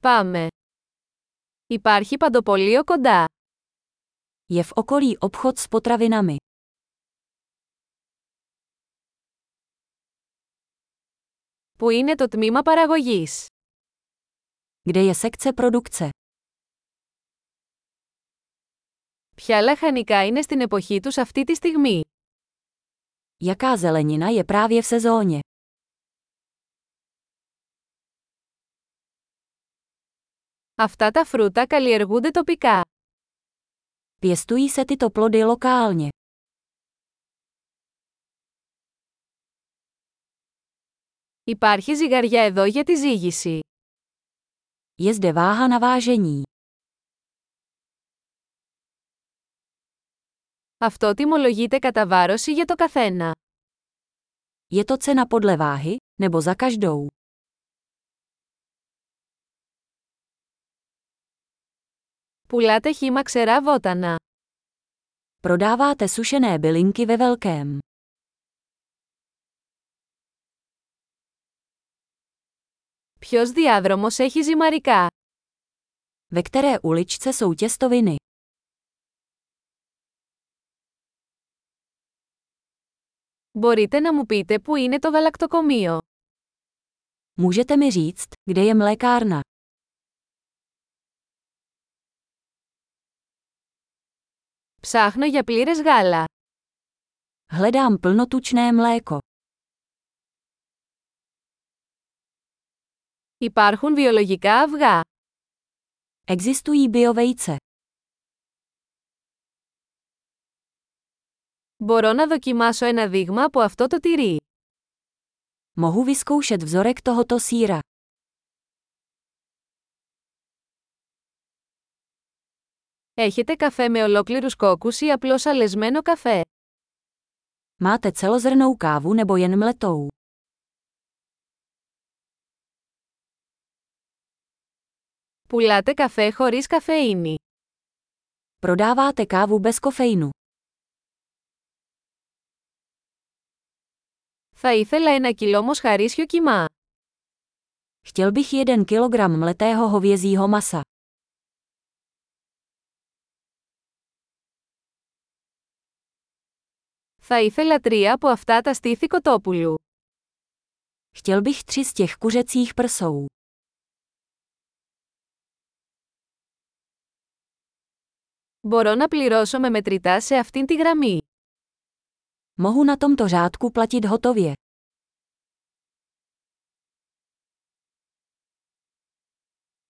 Πάμε. Υπάρχει παντοπολείο κοντά. Je v okolí obchod s potravinami. Πού είναι το τμήμα παραγωγής; Kde je sekce produkce? Ποια λαχανικά είναι στην εποχή τους αυτή τη στιγμή; Jaká zelenina je právě v sezóně? Αυτά τα φρούτα καλλιεργούνται τοπικά. Pěstují se tyto plody lokálně. Υπάρχει ζυγαριά εδώ για τη ζύγηση. Je zde váha na vážení. Αυτό τιμολογείται κατά βάρωση για το καθένα. Je to cena podle váhy, nebo za každou? Πουλάτε χύμα ξερά βότανα. Prodáváte sušené bylinky ve velkém. Ποιος διάδρομος έχει ζυμαρικά. Ve které uličce jsou těstoviny? Μπορείτε να μου πείτε πού είναι το γαλακτοκομείο. Můžete mi říct, kde je mlékárna? Ψάχνω για πλήρες γάλα. Hledám plnotučné mléko. Υπάρχουν βιολογικά αυγά. Existují biovejce. Μπορώ να δοκιμάσω ένα δείγμα από αυτό το τυρί. Mohu vyzkoušet vzorek tohoto síra. Έχετε καφέ με ολόκληρους κόκκους ή απλώς αλεσμένο καφέ; Máte celozrnou kávu nebo jen mletou? Πουλάτε καφέ χωρίς καφεΐνη. Prodáváte kávu bez kofeinu. Θα ήθελα ένα κιλό μοσχαρίσιο κιμά. Chtěl bych jeden kilogram mletého hovězího masa. Θα ήθελα τρία από αυτά τα στήθη κοτόπουλου. Chtěl bych tři z těch kuřecích prsou. Μπορώ να πληρώσω με μετρητά σε αυτήν τη γραμμή. Mohu na tomto řádku platit hotově.